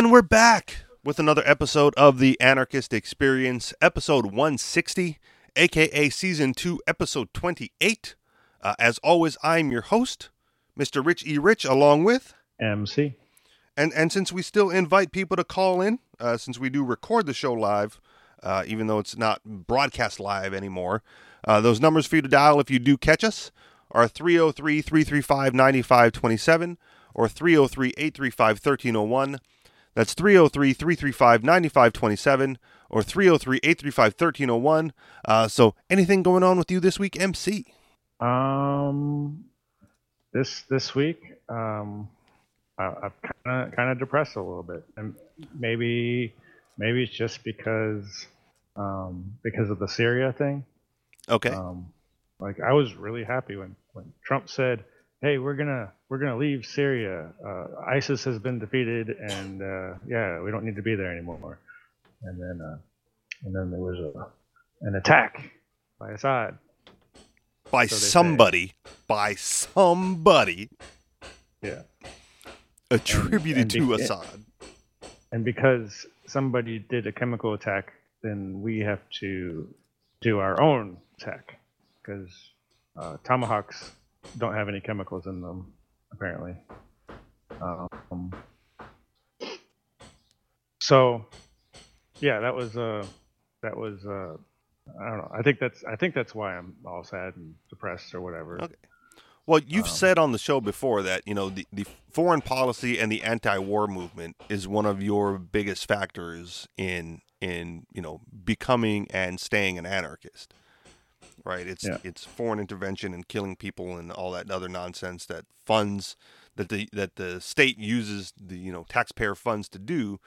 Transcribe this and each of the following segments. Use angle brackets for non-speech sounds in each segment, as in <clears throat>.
And we're back with another episode of the Anarchist Experience, episode 160, aka season 2, episode 28. Uh, as always, I'm your host, Mr. Rich E. Rich, along with MC. And and since we still invite people to call in, uh, since we do record the show live, uh, even though it's not broadcast live anymore, uh, those numbers for you to dial if you do catch us are 303 335 9527 or 303 835 1301. That's 303 335 9527 or 303 835 1301. Uh, so, anything going on with you this week, MC? Um, this this week, um, I, I'm kind of kind of depressed a little bit, and maybe maybe it's just because um, because of the Syria thing. Okay. Um, like I was really happy when when Trump said, "Hey, we're gonna we're gonna leave Syria. Uh, ISIS has been defeated, and uh, yeah, we don't need to be there anymore." And then uh, and then there was a an attack by Assad. by so they say. somebody, by somebody Yeah. attributed and to be- Assad. And because somebody did a chemical attack, then we have to do our own attack because uh, tomahawks don't have any chemicals in them, apparently. Um, so, yeah, that was uh, that was uh, I don't know. I think that's I think that's why I'm all sad and depressed or whatever. Okay. Well, you've Um, said on the show before that you know the, the foreign policy and the anti-war movement is one of your biggest factors in in you know becoming and staying an anarchist. Right? It's Yeah. it's foreign intervention and killing people and all that other nonsense that funds that the that the state uses the you know taxpayer funds to do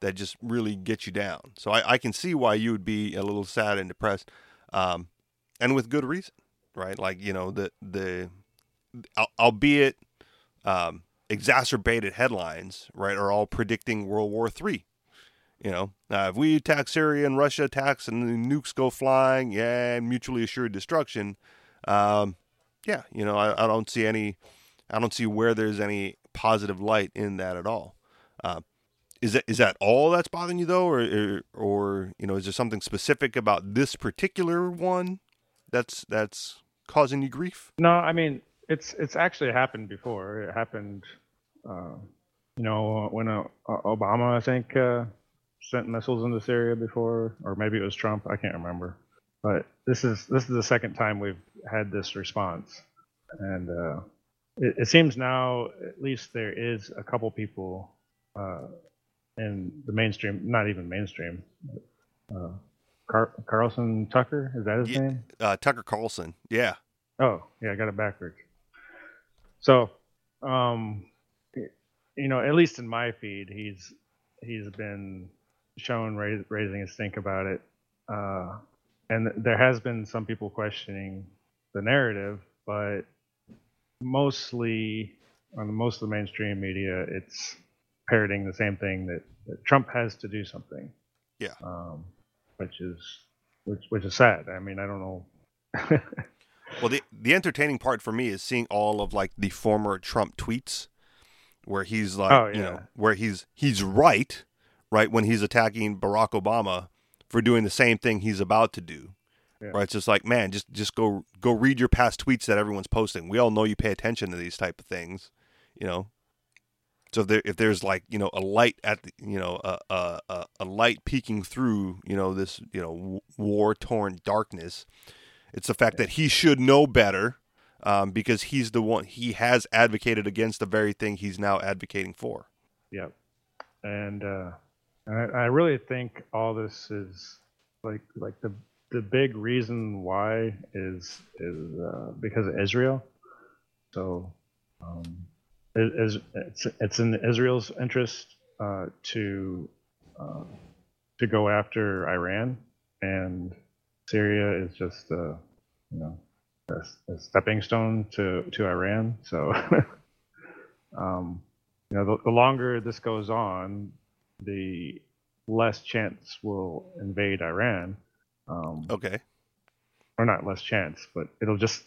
that just really get you down. So I, I can see why you would be a little sad and depressed, um, and with good reason, right? Like you know the the albeit um, exacerbated headlines, right, are all predicting World War Three. You know, uh, if we attack Syria and Russia attacks and the nukes go flying, yeah, mutually assured destruction, um, yeah, you know, I, I don't see any, I don't see where there's any positive light in that at all. Uh, is that is that all that's bothering you though, or, or or you know, is there something specific about this particular one that's that's causing you grief? No, I mean it's it's actually happened before. It happened, uh, you know, when uh, Obama I think uh, sent missiles into Syria before, or maybe it was Trump. I can't remember. But this is this is the second time we've had this response, and uh, it, it seems now at least there is a couple people uh, in the mainstream, not even mainstream. But, uh, Car- Carlson Tucker is that his Yeah. name? Uh, Tucker Carlson, yeah, Oh, yeah, I got it backwards. So, um, you know, at least in my feed, he's he's been shown raise, raising a stink about it, uh, and there has been some people questioning the narrative, but mostly on most of the mainstream media, it's parroting the same thing that, that Trump has to do something. Yeah. Um, which is which which is sad. I mean, I don't know. <laughs> Well, the the entertaining part for me is seeing all of like the former Trump tweets, where he's like, Oh, you know, where he's he's right, right when he's attacking Barack Obama for doing the same thing he's about to do. Yeah. Right, it's just like, man, just just go go read your past tweets that everyone's posting. We all know you pay attention to these type of things, you know. So if there if there's like you know a light at the, you know a a a- a light peeking through you know this you know war torn darkness, it's the fact that he should know better um, because he's the one he has advocated against the very thing he's now advocating for. Yep. And uh, I, I really think all this is like like the the big reason why is is uh, because of Israel. So um, it is it's it's in Israel's interest uh, to uh, to go after Iran, and Syria is just uh, you know a, a stepping stone to to Iran. So. <laughs> um, you know, the, the longer this goes on, the less chance we'll invade Iran. Um, Okay, Or not less chance, but it'll just.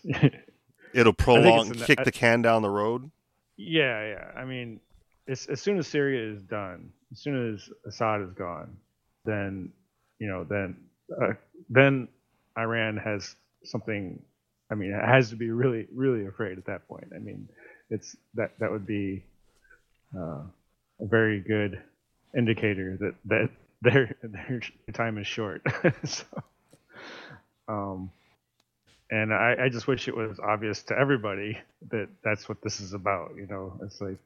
<laughs> it'll prolong, kick I- the can down the road. yeah, yeah. I mean, as, as soon as Syria is done, as soon as Assad is gone, then you know then uh, then Iran has something. I mean, it has to be really really afraid at that point. I mean, it's that that would be uh, a very good indicator that that <laughs> their their time is short. <laughs> so, um, and I, I just wish it was obvious to everybody that that's what this is about. You know, it's like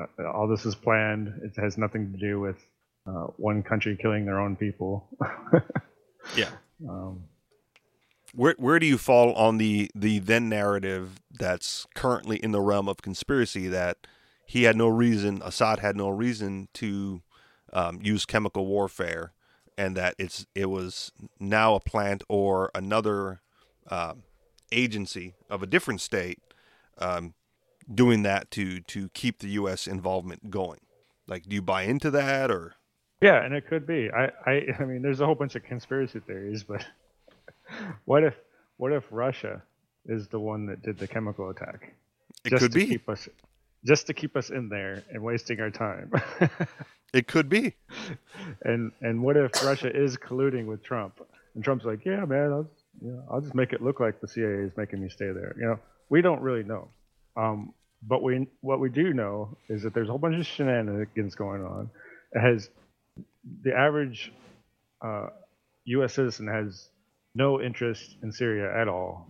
uh, all this is planned. It has nothing to do with uh, one country killing their own people. <laughs> yeah. Um, where where do you fall on the the then narrative that's currently in the realm of conspiracy that he had no reason, Assad had no reason to um, use chemical warfare, and that it's it was now a plant or another uh, agency of a different state um, doing that to to keep the U.S. involvement going. Like, do you buy into that or? Yeah, and it could be. I, I, <laughs> I mean, there's a whole bunch of conspiracy theories, but <laughs> what if, what if Russia is the one that did the chemical attack? It could to be. Keep us, just to keep us in there and wasting our time. <laughs> it could be. And and what if Russia is colluding with Trump? And Trump's like, yeah, man, I'll, you know, I'll just make it look like the CIA is making me stay there. You know, we don't really know. Um, but we what we do know is that there's a whole bunch of shenanigans going on. It has the average uh, U.S. citizen has no interest in Syria at all.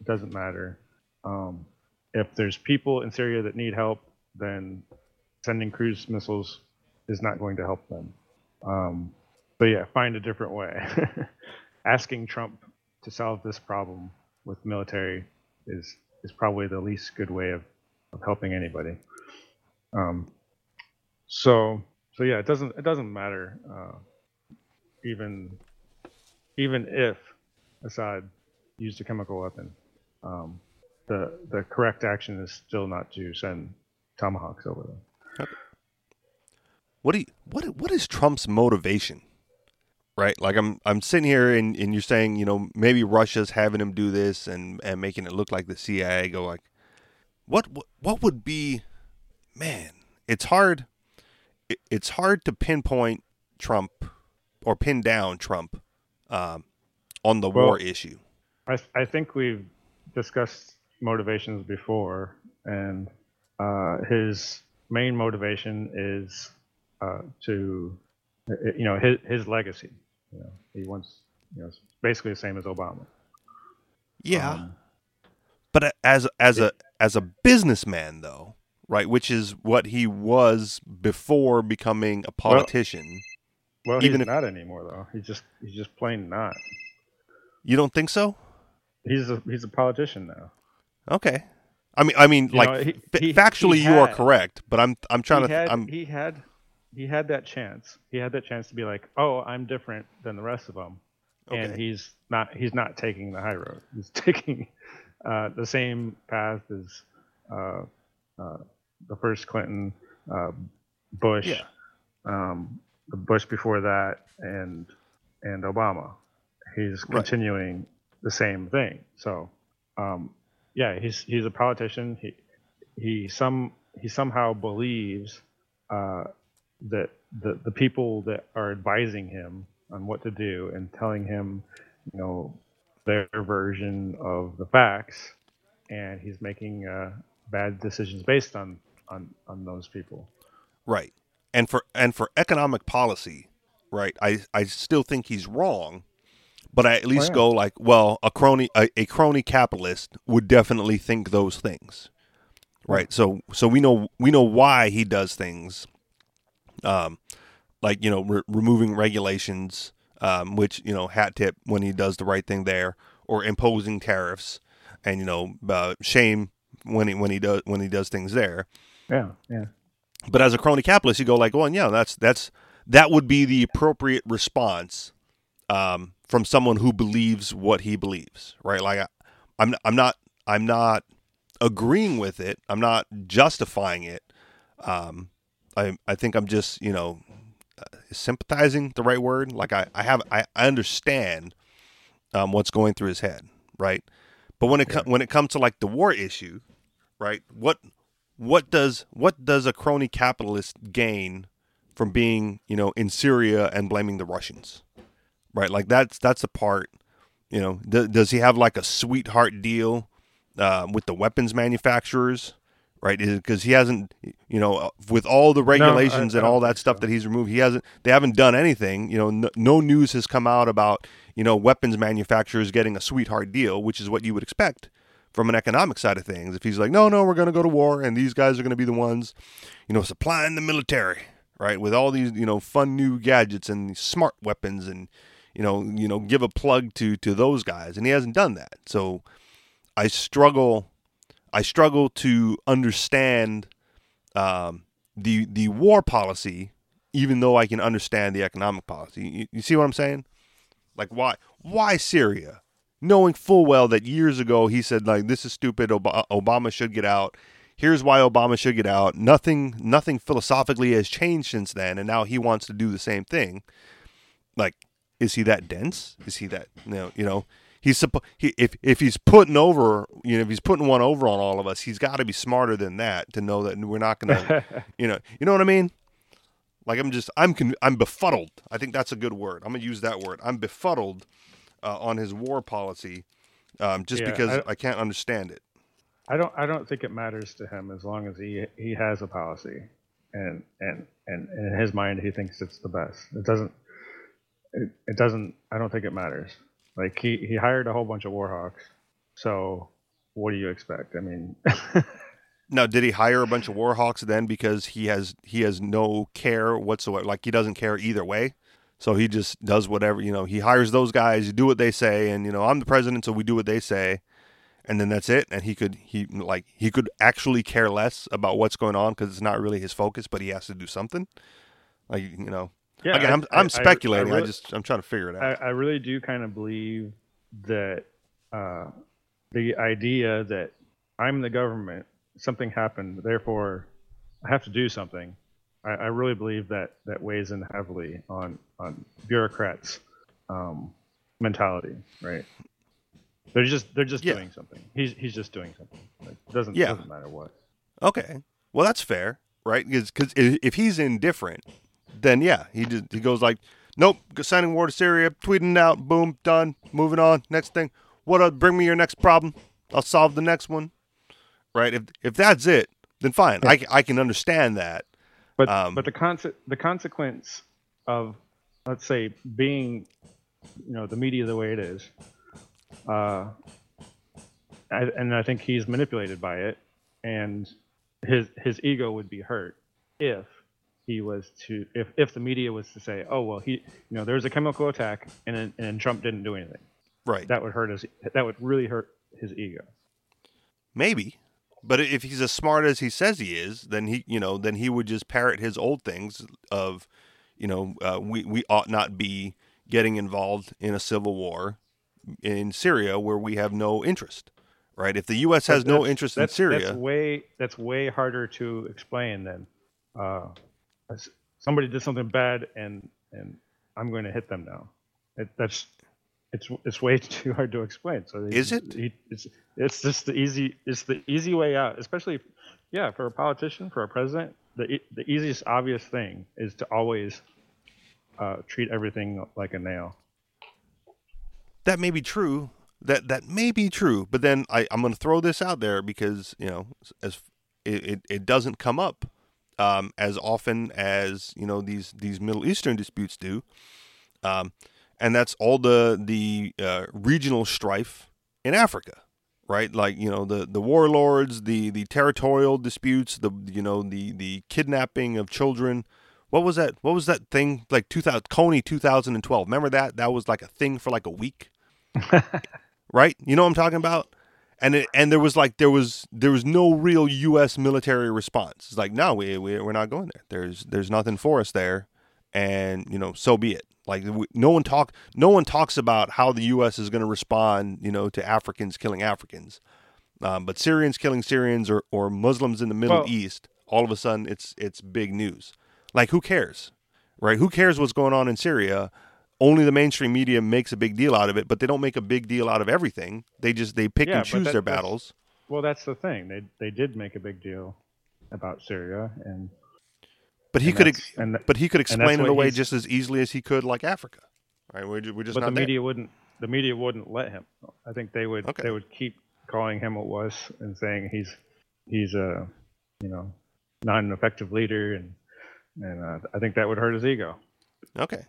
It doesn't matter. Um, if there's people in Syria that need help, then sending cruise missiles is not going to help them. Um, so yeah, find a different way. <laughs> Asking Trump to solve this problem with military is is probably the least good way of, of helping anybody. Um, so so yeah, it doesn't it doesn't matter uh, even even if Assad used a chemical weapon. Um, the the correct action is still not to send tomahawks over them. Okay. What do you, what what is Trump's motivation? Right, like I'm I'm sitting here and, and you're saying you know maybe Russia's having him do this and, and making it look like the CIA go like, what what what would be, man? It's hard, it, it's hard to pinpoint Trump or pin down Trump um, on the well, war issue. I I think we've discussed motivations before, and uh, his main motivation is uh, to, you know, his his legacy. You know, he wants, you know, basically the same as Obama. Yeah, um, but as as a as a businessman, though, right, which is what he was before becoming a politician. Well, well even he's if, not anymore, though. He's just he's just plain not. You don't think so? He's a he's a politician now. Okay. I mean, I mean, you like know, he, he, factually, he had, you are correct, but I'm I'm trying to. Had, I'm, he had he had that chance. He had that chance to be like, oh, I'm different than the rest of them, okay. and he's not. He's not taking the high road. He's <laughs> taking uh, the same path as uh, uh, the first Clinton, uh, Bush, yeah. um, the Bush before that, and and Obama. He's continuing right. the same thing. So. Um, yeah, he's he's a politician. He he some he somehow believes uh, that the the people that are advising him on what to do and telling him, you know, their version of the facts, and he's making uh, bad decisions based on on on those people. Right, and for and for economic policy, right? I I still think he's wrong but I at least oh, yeah. go like, well, a crony, a, a, crony capitalist would definitely think those things, right? So, so we know we know why he does things, um, like you know, re- removing regulations, um, which you know, hat tip when he does the right thing there, or imposing tariffs, and you know, uh, shame when he when he does when he does things there. Yeah, yeah. But as a crony capitalist, you go like, well, yeah, that's that's that would be the appropriate response um, from someone who believes what he believes, right? Like I, I'm I'm not I'm not agreeing with it. I'm not justifying it. Um, I I think I'm just you know uh, sympathizing the right word. Like I I have I, I understand um, what's going through his head, right? But when it yeah. when it comes to like the war issue, right? What what does what does a crony capitalist gain from being, you know, in Syria and blaming the Russians, right? Like that's that's the part. You know, th- does he have like a sweetheart deal uh, with the weapons manufacturers? Right, because he hasn't, you know, uh, with all the regulations I- I and all that stuff so. that he's removed, he hasn't. They haven't done anything. You know, no, no news has come out about you know weapons manufacturers getting a sweetheart deal, which is what you would expect from an economic side of things. If he's like, no, no, we're going to go to war, and these guys are going to be the ones, you know, supplying the military, right, with all these, you know, fun new gadgets and smart weapons, and you know, you know, give a plug to to those guys, and he hasn't done that. So I struggle, I struggle to understand um, the the war policy, even though I can understand the economic policy. You, you see what I'm saying? Like why why Syria? Knowing full well that years ago he said like this is stupid. Ob- Obama should get out. Here's why Obama should get out. Nothing nothing philosophically has changed since then, and now he wants to do the same thing. Like, is he that dense? Is he that you know? You know, he's suppo- he, if if he's putting over, you know, if he's putting one over on all of us, he's got to be smarter than that to know that we're not gonna, <laughs> you know, you know what I mean? Like I'm just I'm con- I'm befuddled. I think that's a good word. I'm gonna use that word. I'm befuddled uh, on his war policy, um, just Yeah, because I- I, can't understand it. I don't I don't think it matters to him as long as he he has a policy, and and and in his mind he thinks it's the best. It doesn't. It, it doesn't. I don't think it matters. Like he he hired a whole bunch of warhawks. So what do you expect? I mean, <laughs> Now, did he hire a bunch of warhawks then because he has he has no care whatsoever? Like he doesn't care either way. So he just does whatever you know. He hires those guys, you do what they say, and you know I'm the president, so we do what they say, and then that's it. And he could he like he could actually care less about what's going on because it's not really his focus, but he has to do something. Like you know, yeah. again, I- I'm I- I'm I- speculating. I, really- just I'm trying to figure it out. I, I really do kind of believe that uh, the idea that I'm the government, something happened, therefore I have to do something. I, I really believe that that weighs in heavily on on bureaucrats' um, mentality, right? They're just they're just Yeah. doing something. He's he's just doing something. Like, it doesn't Yeah. doesn't matter what. Okay. Well, that's fair, right? Because if he's indifferent, then yeah, he just, he goes like, nope, signing war to Syria, tweeting out, boom, done, moving on, next thing. What? Uh, bring me your next problem. I'll solve the next one. Right? If if that's it, then fine. I, I can understand that. But Um, but the conse- the consequence of let's say being you know the media the way it is, uh, I, and I think he's manipulated by it, and his his ego would be hurt if he was to if if the media was to say, oh well, he you know there was a chemical attack and then- and Trump didn't do anything. Right. That would hurt his that would really hurt his ego. Maybe. But if he's as smart as he says he is, then he, you know, then he would just parrot his old things of, you know, uh, we we ought not be getting involved in a civil war in Syria where we have no interest, right? If the U.S. has no interest in Syria, That's way that's way harder to explain than uh, somebody did something bad and and I'm going to hit them now. It, that's it's it's way <laughs> too hard to explain. So he- Is it? he- it's it's just the easy it's the easy way out, especially yeah for a politician for a president. The the easiest obvious thing is to always uh, treat everything like a nail. that may be true. That that may be true. But then I, I'm going to throw this out there because you know, as it, it, it doesn't come up um, as often as you know these these Middle Eastern disputes do, um, and that's all the the uh, regional strife in Africa, right? Like you know the the warlords, the the territorial disputes, the you know the the kidnapping of children. What was that? What was that thing like 2000 Kony 2012? Remember that? That was like a thing for like a week, <laughs> right? You know what I'm talking about? And it, and there was like there was there was no real U.S. military response. It's like no, we, we we're not going there. There's there's nothing for us there, and you know so be it. Like we, no one talk no one talks about how the U.S. is going to respond, you know, to Africans killing Africans, um, but Syrians killing Syrians or, or Muslims in the Middle Well- East, all of a sudden it's it's big news. Like who cares, right? Who cares what's going on in Syria? Only the mainstream media makes a big deal out of it, but they don't make a big deal out of everything. They just they pick Yeah, and choose that- their battles. Well, that's the thing. They they did make a big deal about Syria, and But he And could, and but he could explain it away just as easily as he could like Africa, right? We're, we're just but not the there. media wouldn't the media wouldn't let him. I think they would Okay. they would keep calling him what was and saying he's he's a you know not an effective leader and and uh, I think that would hurt his ego. Okay.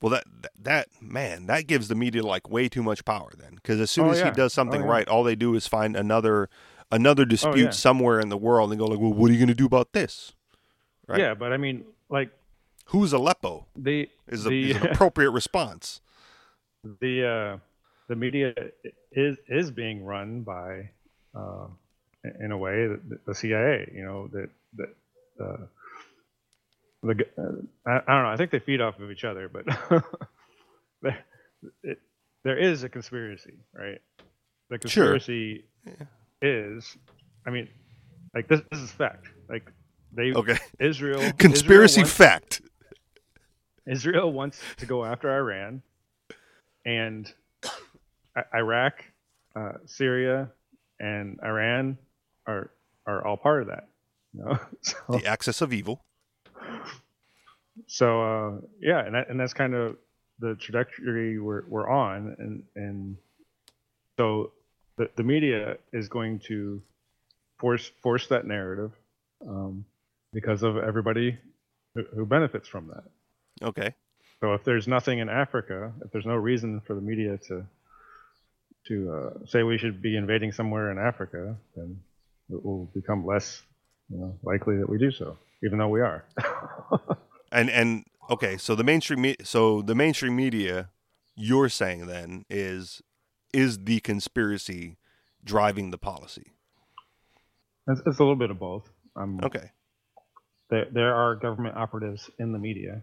Well, that, that man that gives the media like way too much power then, because as soon Oh, as he does something Oh, yeah. right, all they do is find another another dispute yeah. somewhere in the world and go like, well, what are you going to do about this? Right. Yeah, but I mean like Who's Aleppo? the Is, a, the is an <laughs> appropriate response. the uh, the media is is being run by uh, in a way the, the CIA. You know that that uh, the uh, I, I don't know. I think they feed off of each other, but <laughs> there, it, there is a conspiracy, right? The Sure. conspiracy is, I mean, like this, this is fact. Like they Okay. Israel Conspiracy Israel wants, fact. Israel wants to go after Iran, and Iraq, uh, Syria, and Iran are are all part of that. You know? <laughs> so, The axis of evil. So uh, yeah, and that, and that's kind of the trajectory we're we're on, and and so the the media is going to force force that narrative um, because of everybody who, who benefits from that. Okay. So if there's nothing in Africa, if there's no reason for the media to to uh, say we should be invading somewhere in Africa, then it will become less you know, likely that we do so, even though we are. <laughs> And and okay, so the mainstream me- so the mainstream media you're saying then is is the conspiracy driving the policy. it's, it's a little bit of both. Um, Okay. there, there are government operatives in the media.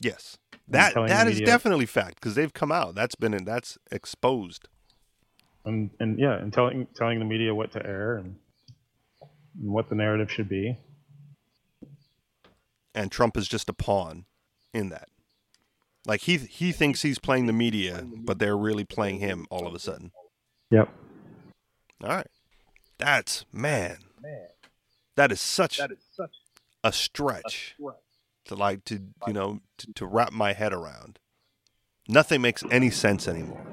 Yes. That that is media- definitely fact because they've come out. That's been that's exposed. And, and yeah, and telling telling the media what to air and, and what the narrative should be. And Trump is just a pawn in that. Like he he thinks he's playing the media, but they're really playing him all of a sudden. Yep. All right. That's man. man. That is such that is such a stretch to like to you know to, to wrap my head around. Nothing makes any sense anymore.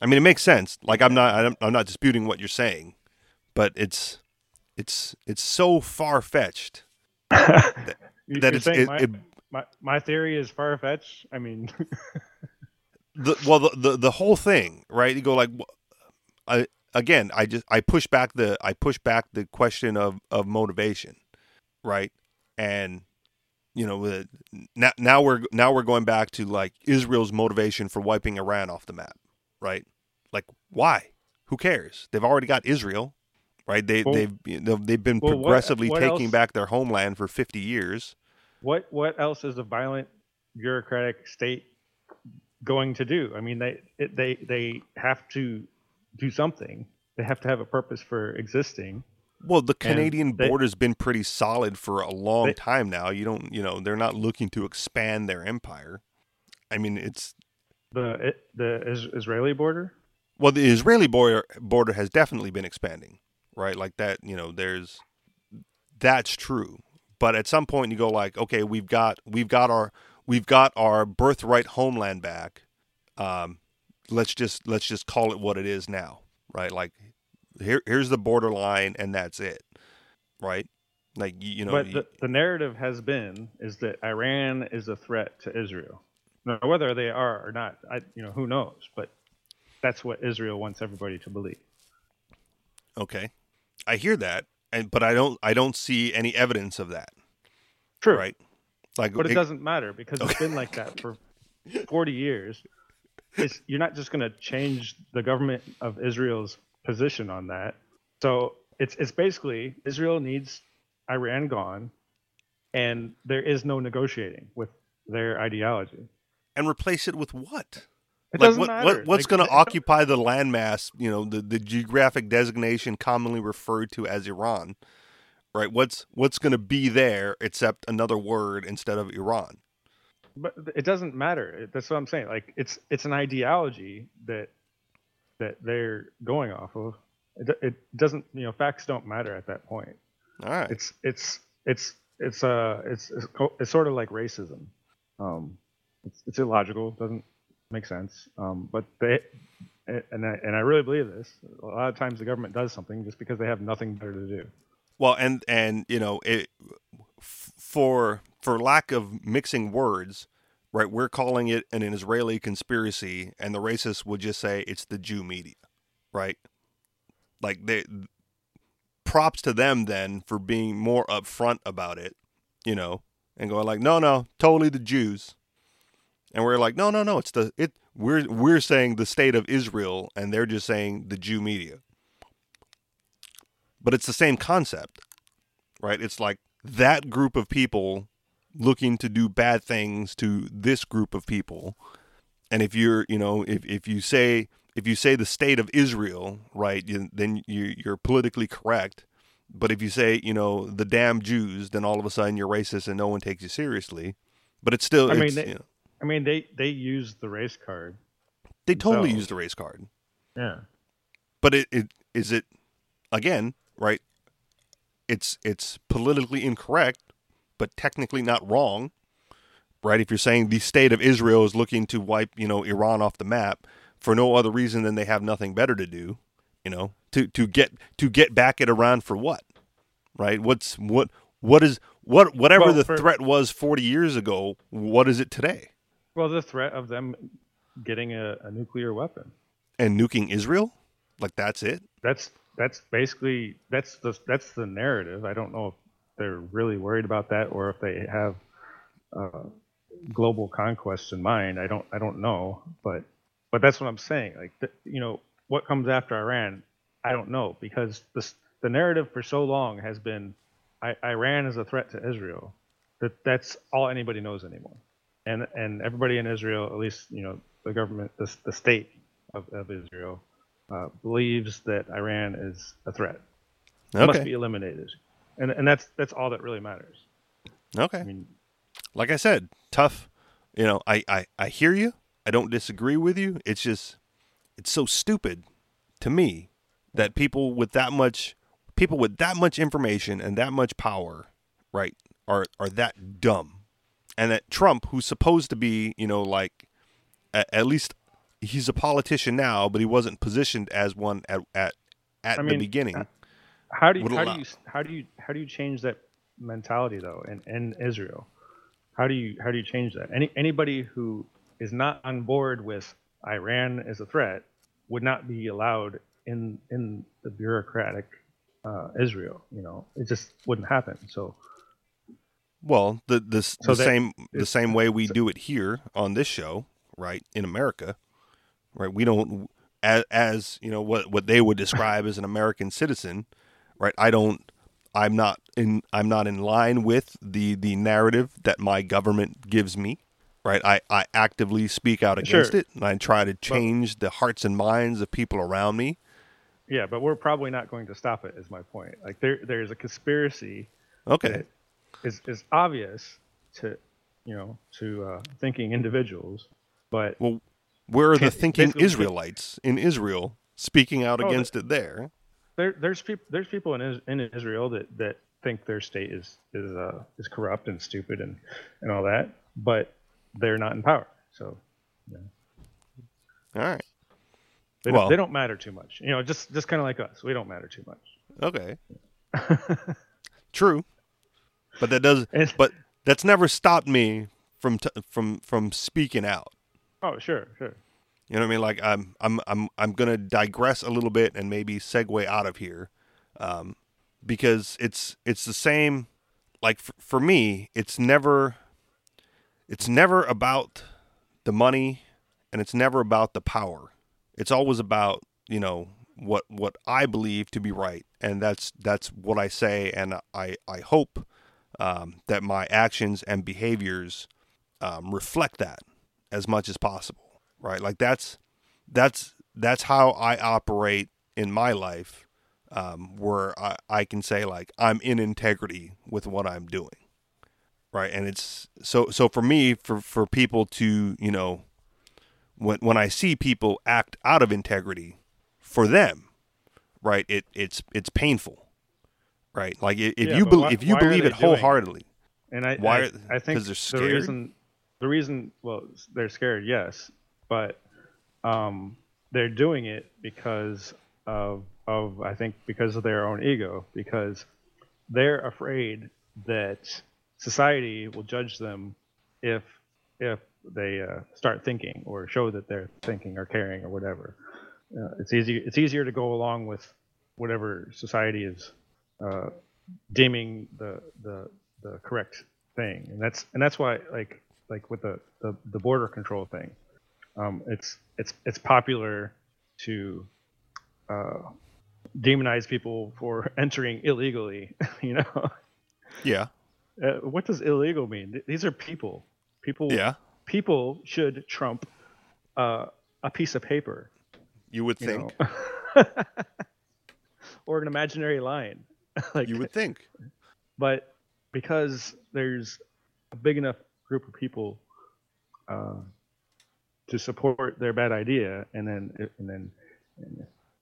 I mean, it makes sense. Like I'm not I'm, I'm not disputing what you're saying, but it's it's it's so far fetched <laughs> That it's it, my, it my my theory is far fetched. I mean, <laughs> the well the, the the whole thing right? You go like I again I just I push back the I push back the question of of motivation right? And you know the, now now we're now we're going back to like Israel's motivation for wiping Iran off the map right? Like why? Who cares? They've already got Israel right they Well- they've you know, they've been Well, what- progressively what taking else- back their homeland for 50 years what what else is a violent bureaucratic state going to do? I mean, they it, they they have to do something. They have to have a purpose for existing. Well, the Canadian they- border's been pretty solid for a long They- time now. You don't, you know, they're not looking to expand their empire. I mean, it's The the Israeli border. well, the Israeli border border has definitely been expanding, right? Like that, you know, there's that's true. But at some point you go like, okay, we've got we've got our we've got our birthright homeland back. Um, let's just let's just call it what it is now, right? Like here here's the borderline and that's it. Right? Like you, you know, but the, the narrative has been is that Iran is a threat to Israel. Now, whether they are or not, I you know who knows. But that's what Israel wants everybody to believe. Okay, I hear that, and but I don't I don't see any evidence of that. True. Right? Like, But it it- doesn't matter because it's been like that for 40 years. It's, you're not just going to change the government of Israel's position on that. So it's it's basically Israel needs Iran gone, and there is no negotiating with their ideology. and replace it with what? It like doesn't what, matter. what what's Like, going <laughs> to occupy the landmass? You know, the the geographic designation commonly referred to as Iran, right? What's what's going to be there except another word instead of Iran? But it doesn't matter. That's what I'm saying. Like it's it's an ideology that that they're going off of. It, it doesn't you know facts don't matter at that point. All right, it's it's it's it's uh it's it's, it's sort of like racism. Um, it's, it's illogical. Doesn't make sense. Um, but they and I, and I really believe this. A lot of times the government does something just because they have nothing better to do. Well, and and you know, it, for for lack of mixing words, right? We're calling it an Israeli conspiracy, and the racists would just say it's the Jew media, right? Like they, props to them then for being more upfront about it, you know, and going like, no, no, totally the Jews, and we're like, no, no, no, it's the it. We're we're saying the state of Israel, and they're just saying the Jew media. But it's the same concept, right? It's like that group of people looking to do bad things to this group of people. And if you're, you know, if, if you say if you say the state of Israel, right, you, then you, you're politically correct. But if you say, you know, the damn Jews, then all of a sudden you're racist and no one takes you seriously. But it's still, I mean, they, you know, I mean, they they use the race card. they totally so- use the race card. Yeah. But it, it is it again, right? It's it's politically incorrect, but technically not wrong, right? If you're saying the state of Israel is looking to wipe, you know, Iran off the map for no other reason than they have nothing better to do, you know, to to get to get back at Iran for what, right? What's what what is what whatever Well, the for- threat was 40 years ago, what is it today? Well, the threat of them getting a, a nuclear weapon. And nuking Israel, like that's it. That's that's basically that's the that's the narrative. I don't know if they're really worried about that or if they have uh, global conquest in mind. I don't I don't know, but but that's what I'm saying. Like th- you know what comes after Iran, I don't know because this the narrative for so long has been I, Iran is a threat to Israel. That that's all anybody knows anymore, and and everybody in Israel, at least you know the government, the the state of, of Israel, uh, believes that Iran is a threat. It must be eliminated, and and that's that's all that really matters. Okay. I mean, like I said, tough. You know, I, I, I hear you. I don't disagree with you. It's just, it's so stupid to me that people with that much, people with that much information and that much power, right, are are that dumb, and that Trump, who's supposed to be, you know, like, at, at least he's a politician now, but he wasn't positioned as one at at at I the mean, beginning. uh, how do you how do you how do you how do you change that mentality though in, in Israel? How do you how do you change that? Any anybody who is not on board with Iran as a threat would not be allowed in in the bureaucratic uh, Israel. You know, it just wouldn't happen. So Well, the the, So the that- same the same way we do it here on this show, right in America, right? We don't as, as you know what what they would describe as an American citizen, right? I don't. I'm not in. I'm not in line with the the narrative that my government gives me, right? I I actively speak out against Sure. it, and I try to change the hearts and minds of people around me. yeah, but we're probably not going to stop it. Is my point. Like there there's a conspiracy Okay, that is is obvious to you know to uh, thinking individuals, but well, where are the thinking Israelites in Israel speaking out Oh, the- against it there? there, there's people there's people in in Israel that, that think their state is is uh, is corrupt and stupid and, and all that, but they're not in power, so Yeah. All right. they, Well- don't, they don't matter too much. You know, just just kind of like us, we don't matter too much. Okay. <laughs> True. But that does And- but that's never stopped me from t- from from speaking out. Oh, sure, sure. You know what I mean? Like I'm I'm I'm I'm going to digress a little bit and maybe segue out of here. Um because it's it's the same like f- for me, it's never it's never about the money and it's never about the power. It's always about, you know, what what I believe to be right, and that's that's what I say, and I I hope um, that my actions and behaviors um, reflect that as much as possible, right? Like that's that's that's how I operate in my life, um, where I, I can say like I'm in integrity with what I'm doing, right? And it's so so for me for for people to you know when when I see people act out of integrity for them, right? It it's it's painful, right? Like if Yeah, you but bel why- if you believe it wholeheartedly, And I Why I, I think they're the reason the reason well they're scared yes, but um, they're doing it because of of I think because of their own ego because they're afraid that society will judge them if if they uh, start thinking or show that they're thinking or caring or whatever. Uh, it's easy. It's easier to go along with whatever society is uh, deeming the, the the correct thing, and that's and that's why like like with the the, the border control thing, um, it's it's it's popular to uh, demonize people for <laughs> entering illegally. <laughs> You know, Yeah. uh, what does illegal mean? These are people. People. Yeah. People should trump uh, a piece of paper. You would You think. <laughs> or an imaginary line. <laughs> like, You would think. but because there's a big enough group of people uh, to support their bad idea, and then and then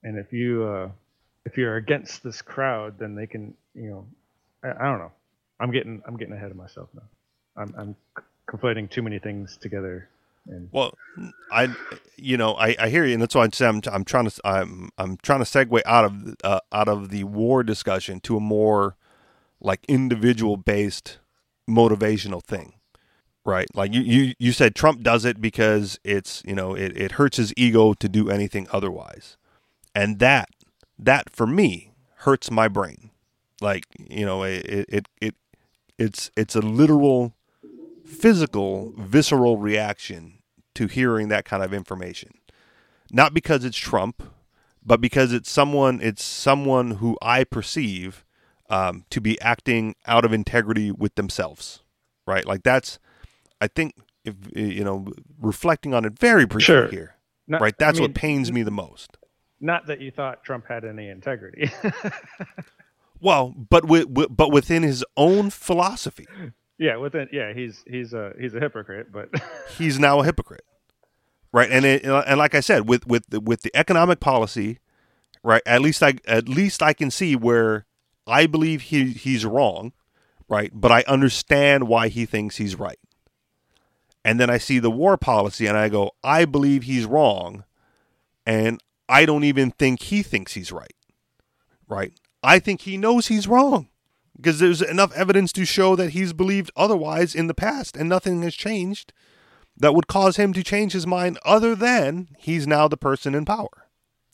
and if you uh, if you're against this crowd, then they can you know I, I don't know. I'm getting I'm getting ahead of myself now. I'm I'm conflating too many things together. And Well, I, you know, I, I hear you, and that's why I'm, I'm, I'm trying to, I'm, I'm trying to segue out of, uh, out of the war discussion to a more, like individual based, motivational thing, right? Like you, you, you said Trump does it because it's, you know, it, it hurts his ego to do anything otherwise, and that, that for me hurts my brain, like you know, it, it, it, it it's, it's a literal physical, visceral reaction to hearing that kind of information. Not because it's Trump, but because it's someone it's someone who I perceive um, to be acting out of integrity with themselves. Right? Like that's I think if you know reflecting on it very briefly Sure. here. not, Right? I That's mean, what pains me the most. Not that you thought Trump had any integrity. <laughs> Well, but with but within his own philosophy, yeah, within yeah, he's he's a he's a hypocrite, but <laughs> he's now a hypocrite, right? And it, and like I said, with with the, with the economic policy, right? At least I at least I can see where I believe he he's wrong, right? But I understand why he thinks he's right. And then I see the war policy, and I go, I believe he's wrong, and I don't even think he thinks he's right, right? I think he knows he's wrong because there's enough evidence to show that he's believed otherwise in the past, and nothing has changed that would cause him to change his mind other than he's now the person in power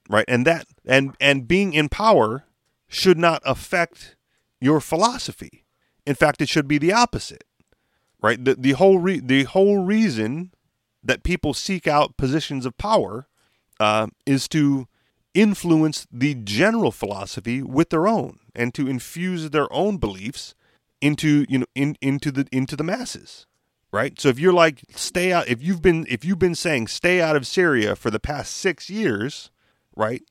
right? And that and and being in power should not affect your philosophy. In fact it should be the opposite right? The, the whole re- the whole reason that people seek out positions of power uh, is to influence the general philosophy with their own and to infuse their own beliefs into you know in, into the into the masses right? So if you're like stay out if you've been if you've been saying stay out of syria for the past six years right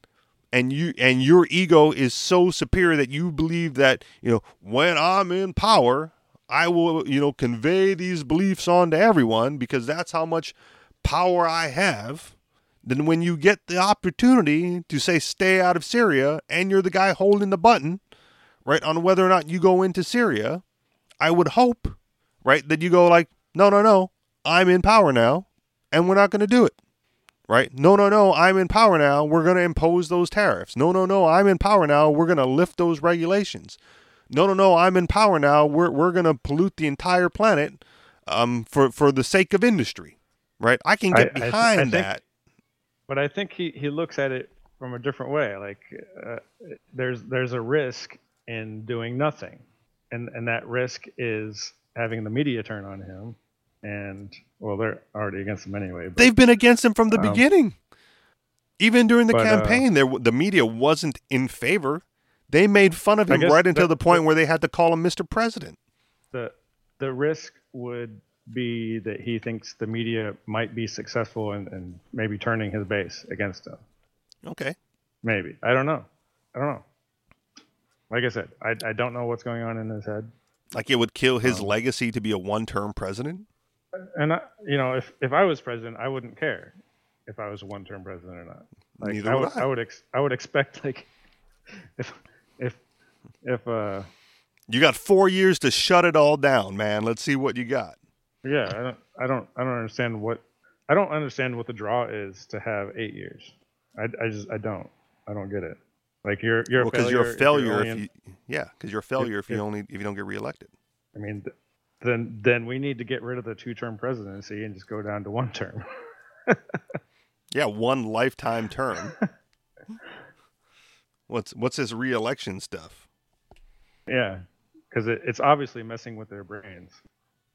and you and your ego is so superior that you believe that you know when i'm in power i will you know convey these beliefs on to everyone because that's how much power i have then when you get the opportunity to say stay out of syria and you're the guy holding the button right on whether or not you go into syria i would hope right that you go like no no no i'm in power now and we're not going to do it right? No, no, no, I'm in power now. We're going to impose those tariffs. No, no, no, I'm in power now. We're going to lift those regulations. No, no, no, I'm in power now. We're, we're going to pollute the entire planet um, for, for the sake of industry, right? I can I- get I th- behind I think- that. but I think he, he looks at it from a different way. Like uh, there's there's a risk in doing nothing, and and that risk is having the media turn on him, and well they're already against him anyway. But, They've been against him from the Um, beginning. Even during the but, uh, campaign, there the media wasn't in favor. They made fun of him right until that- the point where they had to call him Mr. President. the the risk would be that he thinks the media might be successful in, in maybe turning his base against him. Okay. Maybe I don't know. I don't know. Like I said, I I don't know what's going on in his head. Like it would kill his Um, legacy to be a one-term president. and I, you know, if if I was president, I wouldn't care if I was a one-term president or not. Like Neither I would would, I. I would, ex- I would expect like if if if uh You got four years to shut it all down, man. Let's see what you got. Yeah, I don't, I don't, I don't understand what, I don't understand what the draw is to have eight years. I, I just, I don't, I don't get it. Like you're, you're well, because you're a failure If you, you, yeah, because you're a failure if, if- you only if you don't get reelected. I mean, then, then we need to get rid of the two-term presidency and just go down to one term. <laughs> Yeah, one lifetime term. what's what's this reelection stuff? Yeah, because it, it's obviously messing with their brains.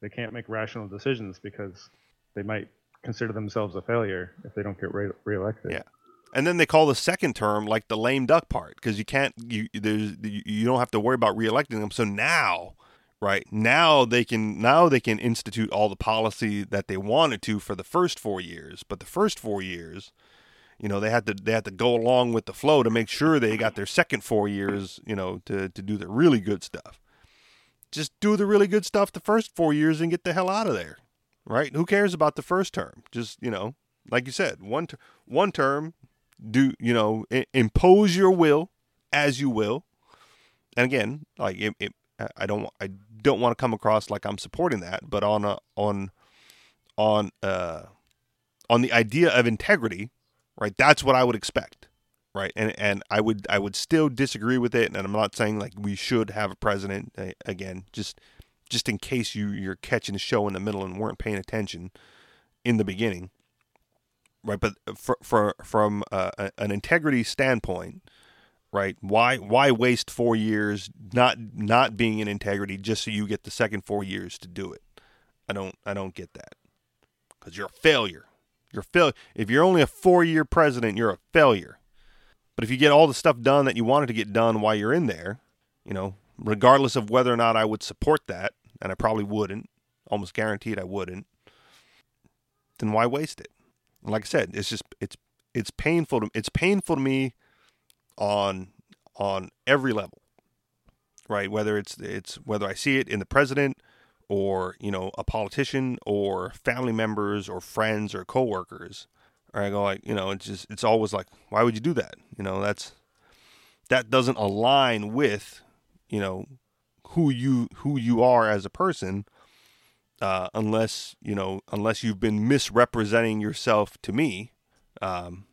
They can't make rational decisions because they might consider themselves a failure if they don't get re- reelected. Yeah. And then they call the second term like the lame duck part because you can't you there's you don't have to worry about reelecting them. So now, right now they can now they can institute all the policy that they wanted to for the first four years, but the first four years, you know, they had to they had to go along with the flow to make sure they got their second four years, you know, to to do the really good stuff. Just do the really good stuff the first four years and get the hell out of there, right? Who cares about the first term? Just you know, like you said, one ter- one term do you know I- impose your will as you will. And again like it, it, i don't i don't want to come across like i'm supporting that but on a on on uh on the idea of integrity right that's what i would expect right? And and i would i would still disagree with it and i'm not saying like we should have a president uh, again just just in case you you're catching the show in the middle and weren't paying attention in the beginning right? But for, for from uh, an integrity standpoint right why why waste 4 years not not being in integrity just so you get the second 4 years to do it? I don't i don't get that. Cuz you're a failure. You're fail if you're only a 4 year president you're a failure. But if you get all the stuff done that you wanted to get done while you're in there you know regardless of whether or not I would support that and I probably wouldn't almost guaranteed I wouldn't then why waste it like I said, it's just it's it's painful to it's painful to me on on every level, right? Whether it's it's whether I see it in the president or you know a politician or family members or friends or coworkers, or I go like you know it's just it's always like why would you do that? You know that's that doesn't align with you know who you who you are as a person uh, unless you know unless you've been misrepresenting yourself to me um,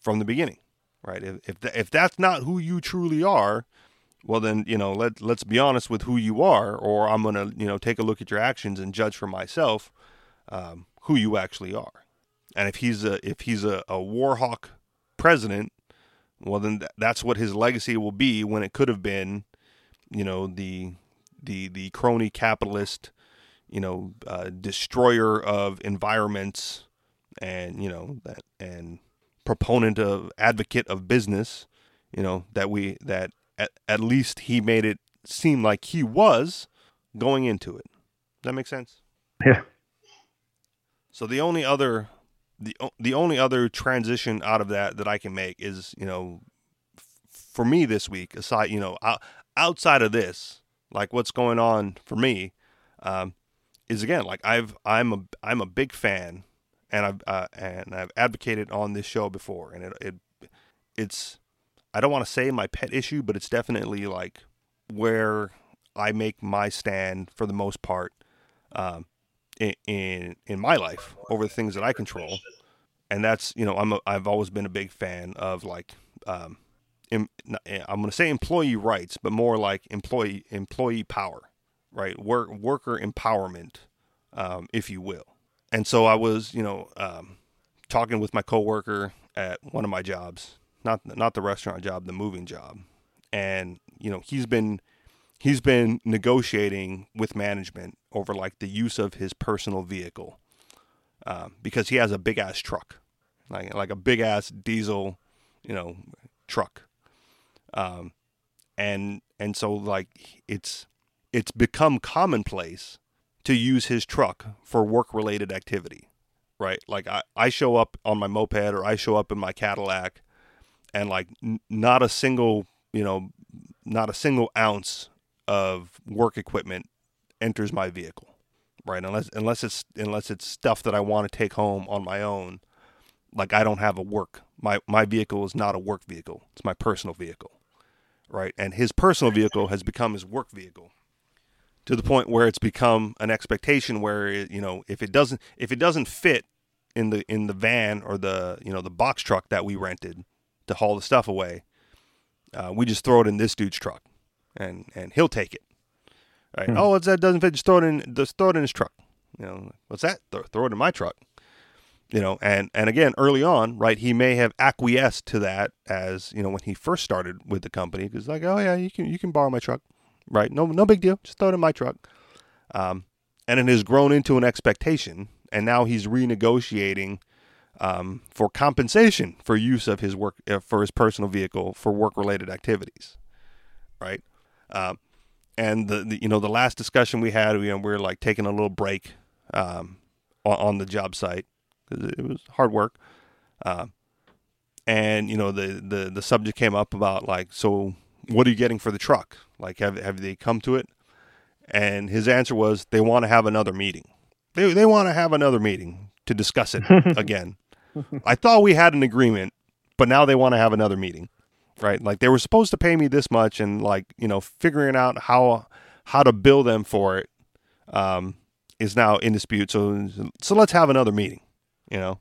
from the beginning, right? If if, th- if that's not who you truly are, well then you know let let's be honest with who you are, or I'm gonna you know take a look at your actions and judge for myself um, who you actually are. And if he's a if he's a, a warhawk president, well then th- that's what his legacy will be when it could have been, you know the the the crony capitalist you know, uh, destroyer of environments, and you know that and proponent of advocate of business. You know that we that at, at least he made it seem like he was going into it. Does that make sense? Yeah. So the only other the the only other transition out of that that I can make is you know f- for me this week aside you know out, outside of this like what's going on for me um, is again like I've I'm a I'm a big fan and I've uh, and I've advocated on this show before and it, it it's I don't want to say my pet issue but it's definitely like where I make my stand for the most part um, in, in in my life over the things that I control. And that's you know I'm a, I've always been a big fan of like um, I'm going to say employee rights but more like employee employee power right? Work worker empowerment, um, if you will. And so I was, you know, um, talking with my coworker at one of my jobs, not not the restaurant job, the moving job, and you know he's been he's been negotiating with management over like the use of his personal vehicle um, because he has a big ass truck, like like a big ass diesel, you know, truck, um, and and so like it's it's become commonplace to use his truck for work related activity right? Like I, I show up on my moped or i show up in my cadillac and like n- not a single you know not a single ounce of work equipment enters my vehicle right? Unless unless it's unless it's stuff that i want to take home on my own like i don't have a work my my vehicle is not a work vehicle. It's my personal vehicle right? And his personal vehicle has become his work vehicle to the point where it's become an expectation where it, you know if it doesn't if it doesn't fit in the in the van or the you know the box truck that we rented to haul the stuff away, uh, we just throw it in this dude's truck, and and he'll take it. Right? Hmm. Oh, what's that? Doesn't fit? Just throw it in. Just throw it in his truck. You know, what's that? Throw, throw it in my truck. You know, and and again, early on, right? He may have acquiesced to that as you know when he first started with the company, because like, oh yeah, you can you can borrow my truck, right? No no big deal. Just throw it in my truck. Um, and it has grown into an expectation, and now he's renegotiating um, for compensation for use of his work uh, for his personal vehicle for work related activities, right? Um, and the, the you know the last discussion we had, you know, we were like taking a little break um, on, on the job site because it was hard work, uh, and you know the, the the subject came up about like, so what are you getting for the truck? Like, have have they come to it? And his answer was they want to have another meeting. They they want to have another meeting to discuss it <laughs> again. I thought we had an agreement, but now they want to have another meeting, right? Like they were supposed to pay me this much, and like you know, figuring out how how to bill them for it um, is now in dispute. So so let's have another meeting, you know.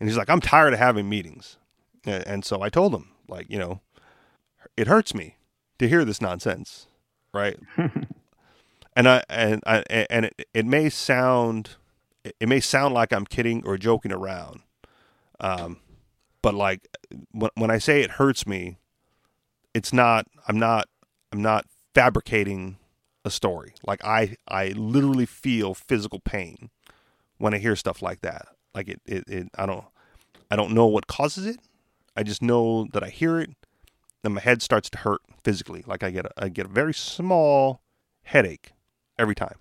And he's like, I'm tired of having meetings, and, and so I told him, like, you know, it hurts me to hear this nonsense, right? <laughs> and I and I and it, it may sound it may sound like I'm kidding or joking around, um, but like when when I say it hurts me, it's not. I'm not. I'm not fabricating a story. Like I I literally feel physical pain when I hear stuff like that. Like it it, it I don't I don't know what causes it. I just know that I hear it my head starts to hurt physically. Like I get a, I get a very small headache every time.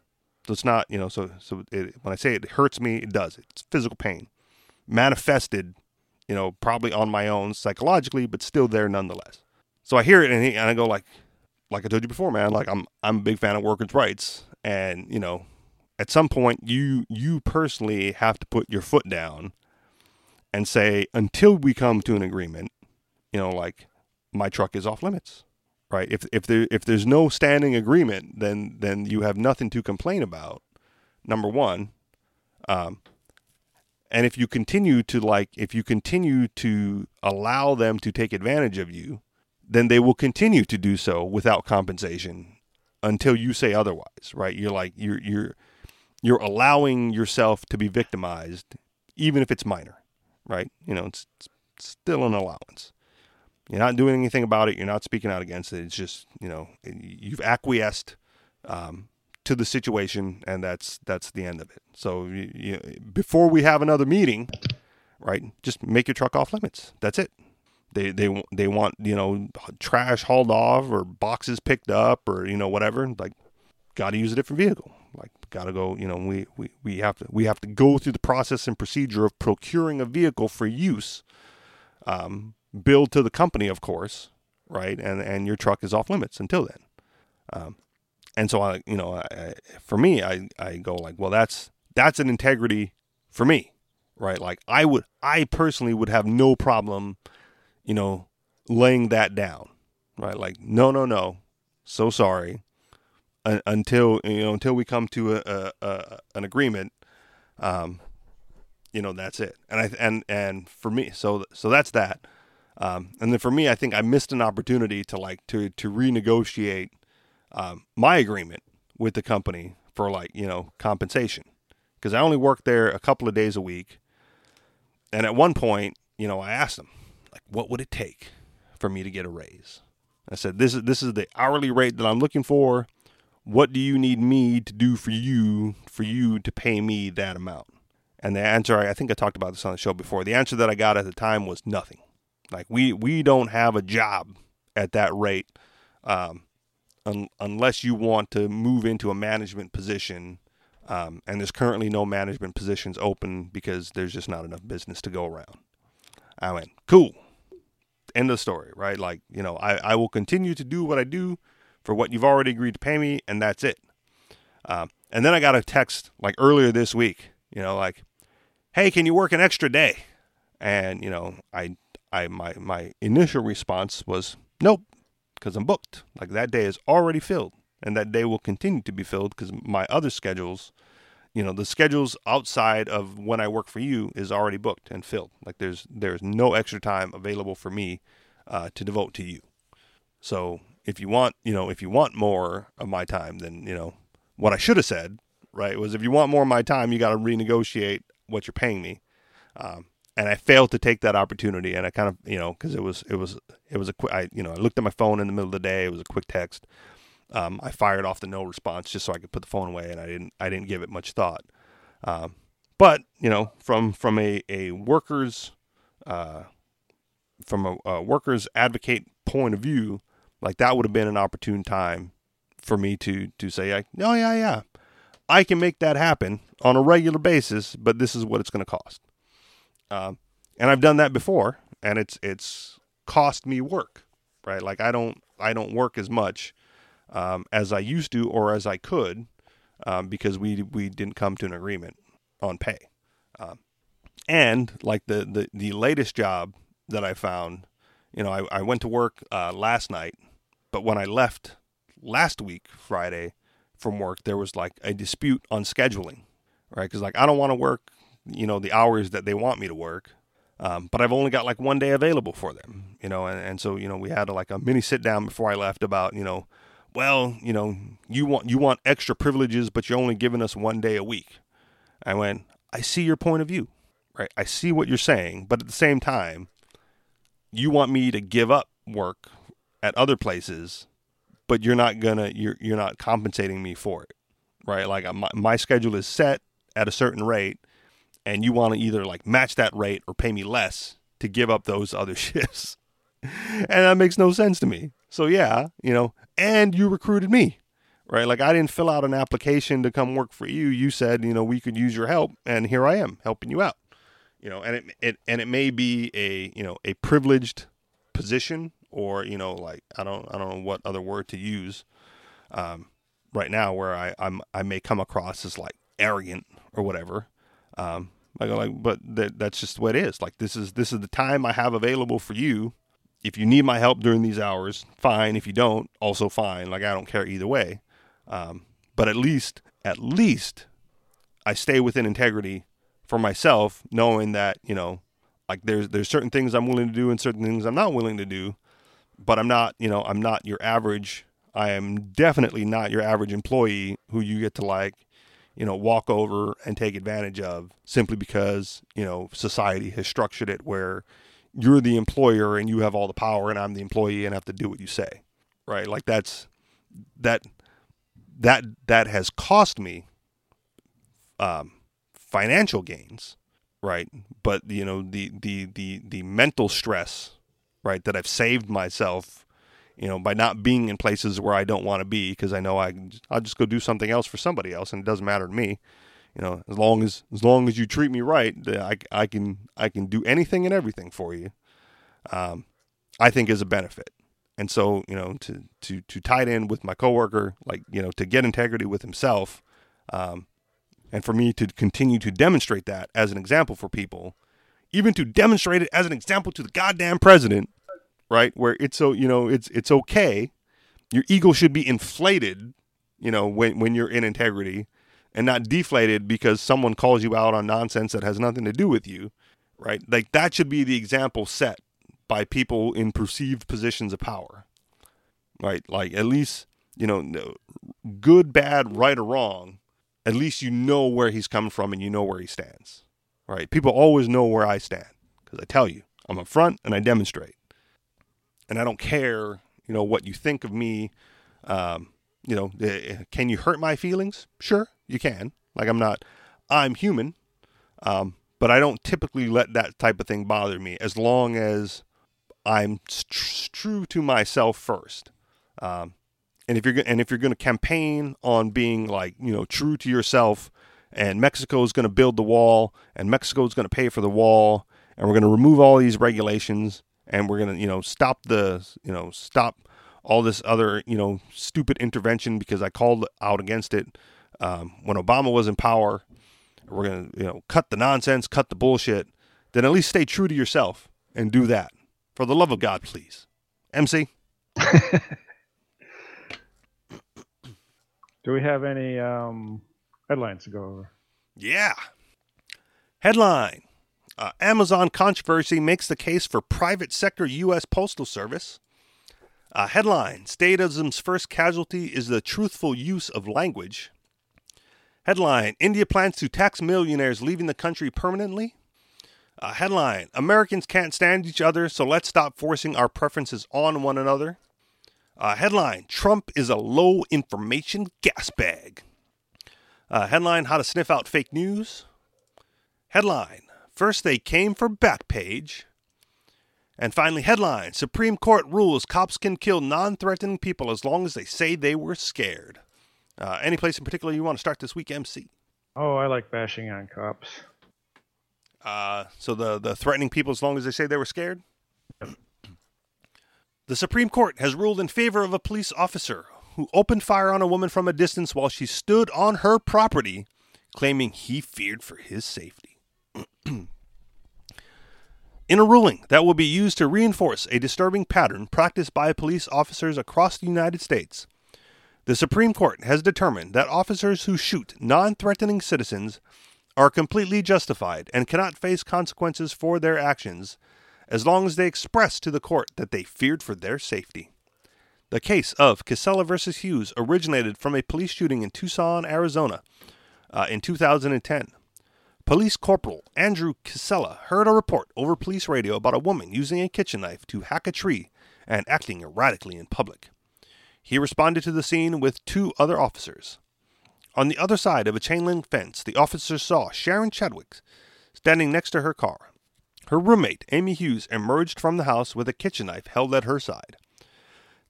So it's not, you know, so so it, when I say it hurts me, it does. It's physical pain manifested, you know, probably on my own psychologically, but still there nonetheless. So I hear it and, he, and I go like, like I told you before, man. Like I'm I'm a big fan of workers' rights, and you know, at some point you you personally have to put your foot down and say until we come to an agreement, you know, like my truck is off limits right? If if there if there's no standing agreement, then then you have nothing to complain about. Number one, um, and if you continue to like, if you continue to allow them to take advantage of you, then they will continue to do so without compensation until you say otherwise, right? You're like you're you're you're allowing yourself to be victimized, even if it's minor, right? You know, it's, it's still an allowance. You're not doing anything about it. You're not speaking out against it. It's just you know you've acquiesced um, to the situation, and that's that's the end of it. So you, you, before we have another meeting, right? Just make your truck off limits. That's it. They they they want you know trash hauled off or boxes picked up or you know whatever. Like, got to use a different vehicle. Like, got to go. You know, we, we we have to we have to go through the process and procedure of procuring a vehicle for use. Um, billed to the company, of course, right? And and your truck is off limits until then. Um, and so I, you know, I, for me, I I go like, well, that's that's an integrity for me, right? Like I would, I personally would have no problem, you know, laying that down, right? Like, no, no, no, so sorry, uh, until you know, until we come to a, a, a an agreement. Um, you know, that's it. And I and and for me, so so that's that. Um, and then for me, I think I missed an opportunity to like to to renegotiate um, my agreement with the company for like you know compensation because I only worked there a couple of days a week. And at one point, you know, I asked them like, what would it take for me to get a raise? I said, this is this is the hourly rate that I'm looking for. What do you need me to do for you for you to pay me that amount? And the answer, I think I talked about this on the show before. The answer that I got at the time was nothing. Like we we don't have a job at that rate, um, un- unless you want to move into a management position. Um, and there's currently no management positions open because there's just not enough business to go around. I went cool. End of story, right? Like you know, I I will continue to do what I do for what you've already agreed to pay me, and that's it. Um, and then I got a text like earlier this week, you know, like, "Hey, can you work an extra day?" And you know, I I my my initial response was nope, because I'm booked. Like that day is already filled. and that day will continue to be filled because my other schedules, you know, the schedules outside of when I work for you is already booked and filled. Like there's there's no extra time available for me uh, to devote to you. So if you want, you know, if you want more of my time, then you know what I should have said, right? Was if you want more of my time, you got to renegotiate what you're paying me. Um, and I failed to take that opportunity. And I kind of, you know, because it was, it was, it was a quick. I, you know, I looked at my phone in the middle of the day. It was a quick text. Um, I fired off the no response just so I could put the phone away, and I didn't, I didn't give it much thought. Um, but you know, from from a a workers, uh, from a, a workers advocate point of view, like that would have been an opportune time for me to to say, like, oh yeah, yeah, I can make that happen on a regular basis, but this is what it's going to cost. Um, and I've done that before, and it's it's cost me work, right? Like I don't I don't work as much um, as I used to or as I could um, because we we didn't come to an agreement on pay. Um, and like the, the the latest job that I found, you know, I, I went to work uh, last night, but when I left last week Friday from work, there was like a dispute on scheduling, right? Because like I don't want to work you know the hours that they want me to work um, but I've only got like one day available for them, you know, and, and so you know we had a, like a mini sit down before I left about you know, well you know you want you want extra privileges, but you're only giving us one day a week. I went, I see your point of view, right? I see what you're saying, but at the same time, you want me to give up work at other places, but you're not gonna you're you're not compensating me for it, right? Like my my schedule is set at a certain rate and you want to either like match that rate or pay me less to give up those other <laughs> shifts. and that makes no sense to me. So yeah, you know, and you recruited me, right? Like I didn't fill out an application to come work for you. You said, you know, we could use your help, and here I am helping you out. You know, and it, it and it may be a you know a privileged position, or you know, like I don't I don't know what other word to use um, right now, where I I'm I may come across as like arrogant or whatever. Um, like, like, but that that's just what it is. Like, this is this is the time I have available for you. If you need my help during these hours, fine. If you don't, also fine. Like, I don't care either way. Um, but at least, at least, I stay within integrity for myself, knowing that you know, like, there's there's certain things I'm willing to do and certain things I'm not willing to do. But I'm not, you know, I'm not your average. I am definitely not your average employee who you get to like you know, walk over and take advantage of simply because, you know, society has structured it where you're the employer and you have all the power and I'm the employee and I have to do what you say. Right? Like that's that that that has cost me um financial gains, right? But you know, the the the the mental stress, right, that I've saved myself you know, by not being in places where I don't want to be because I know I I'll just go do something else for somebody else and it doesn't matter to me. You know, as long as as long as you treat me right, I, I can I can do anything and everything for you. Um, I think is a benefit. And so, you know, to to to tie it in with my coworker, like you know, to get integrity with himself, um, and for me to continue to demonstrate that as an example for people, even to demonstrate it as an example to the goddamn president, right? Where it's so you know it's it's okay. Your ego should be inflated, you know, when when you're in integrity, and not deflated because someone calls you out on nonsense that has nothing to do with you, right? Like that should be the example set by people in perceived positions of power, right? Like at least you know, good, bad, right or wrong. At least you know where he's coming from and you know where he stands, right? People always know where I stand because I tell you, I'm up front and I demonstrate and I don't care, you know, what you think of me. Um, you know, eh, can you hurt my feelings? Sure, you can. Like I'm not, I'm human, um, but I don't typically let that type of thing bother me as long as I'm tr- true to myself first. Um, and if you're and if you're going to campaign on being like you know true to yourself, and Mexico is going to build the wall, and Mexico is going to pay for the wall, and we're going to remove all these regulations, and we're gonna you know stop the you know stop all this other you know stupid intervention because I called out against it um, when Obama was in power. We're gonna you know cut the nonsense, cut the bullshit. Then at least stay true to yourself and do that for the love of God, please. MC. <laughs> Do we have any um, headlines to go over? Yeah. Headline uh, Amazon controversy makes the case for private sector U.S. Postal Service. Uh, headline Statism's first casualty is the truthful use of language. Headline India plans to tax millionaires leaving the country permanently. Uh, headline Americans can't stand each other, so let's stop forcing our preferences on one another. Uh, headline Trump is a low information gas bag. Uh, headline How to sniff out fake news. Headline First they came for Backpage. And finally, headline Supreme Court rules cops can kill non threatening people as long as they say they were scared. Uh, any place in particular you want to start this week, MC? Oh, I like bashing on cops. Uh, so the, the threatening people as long as they say they were scared? The Supreme Court has ruled in favor of a police officer who opened fire on a woman from a distance while she stood on her property, claiming he feared for his safety. <clears throat> in a ruling that will be used to reinforce a disturbing pattern practiced by police officers across the United States, the Supreme Court has determined that officers who shoot non threatening citizens are completely justified and cannot face consequences for their actions as long as they express to the court that they feared for their safety. The case of Kisela versus Hughes originated from a police shooting in Tucson, Arizona, uh, in 2010. Police Corporal Andrew Kisela heard a report over police radio about a woman using a kitchen knife to hack a tree and acting erratically in public. He responded to the scene with two other officers. On the other side of a chain link fence, the officers saw Sharon Chadwick standing next to her car. Her roommate, Amy Hughes, emerged from the house with a kitchen knife held at her side.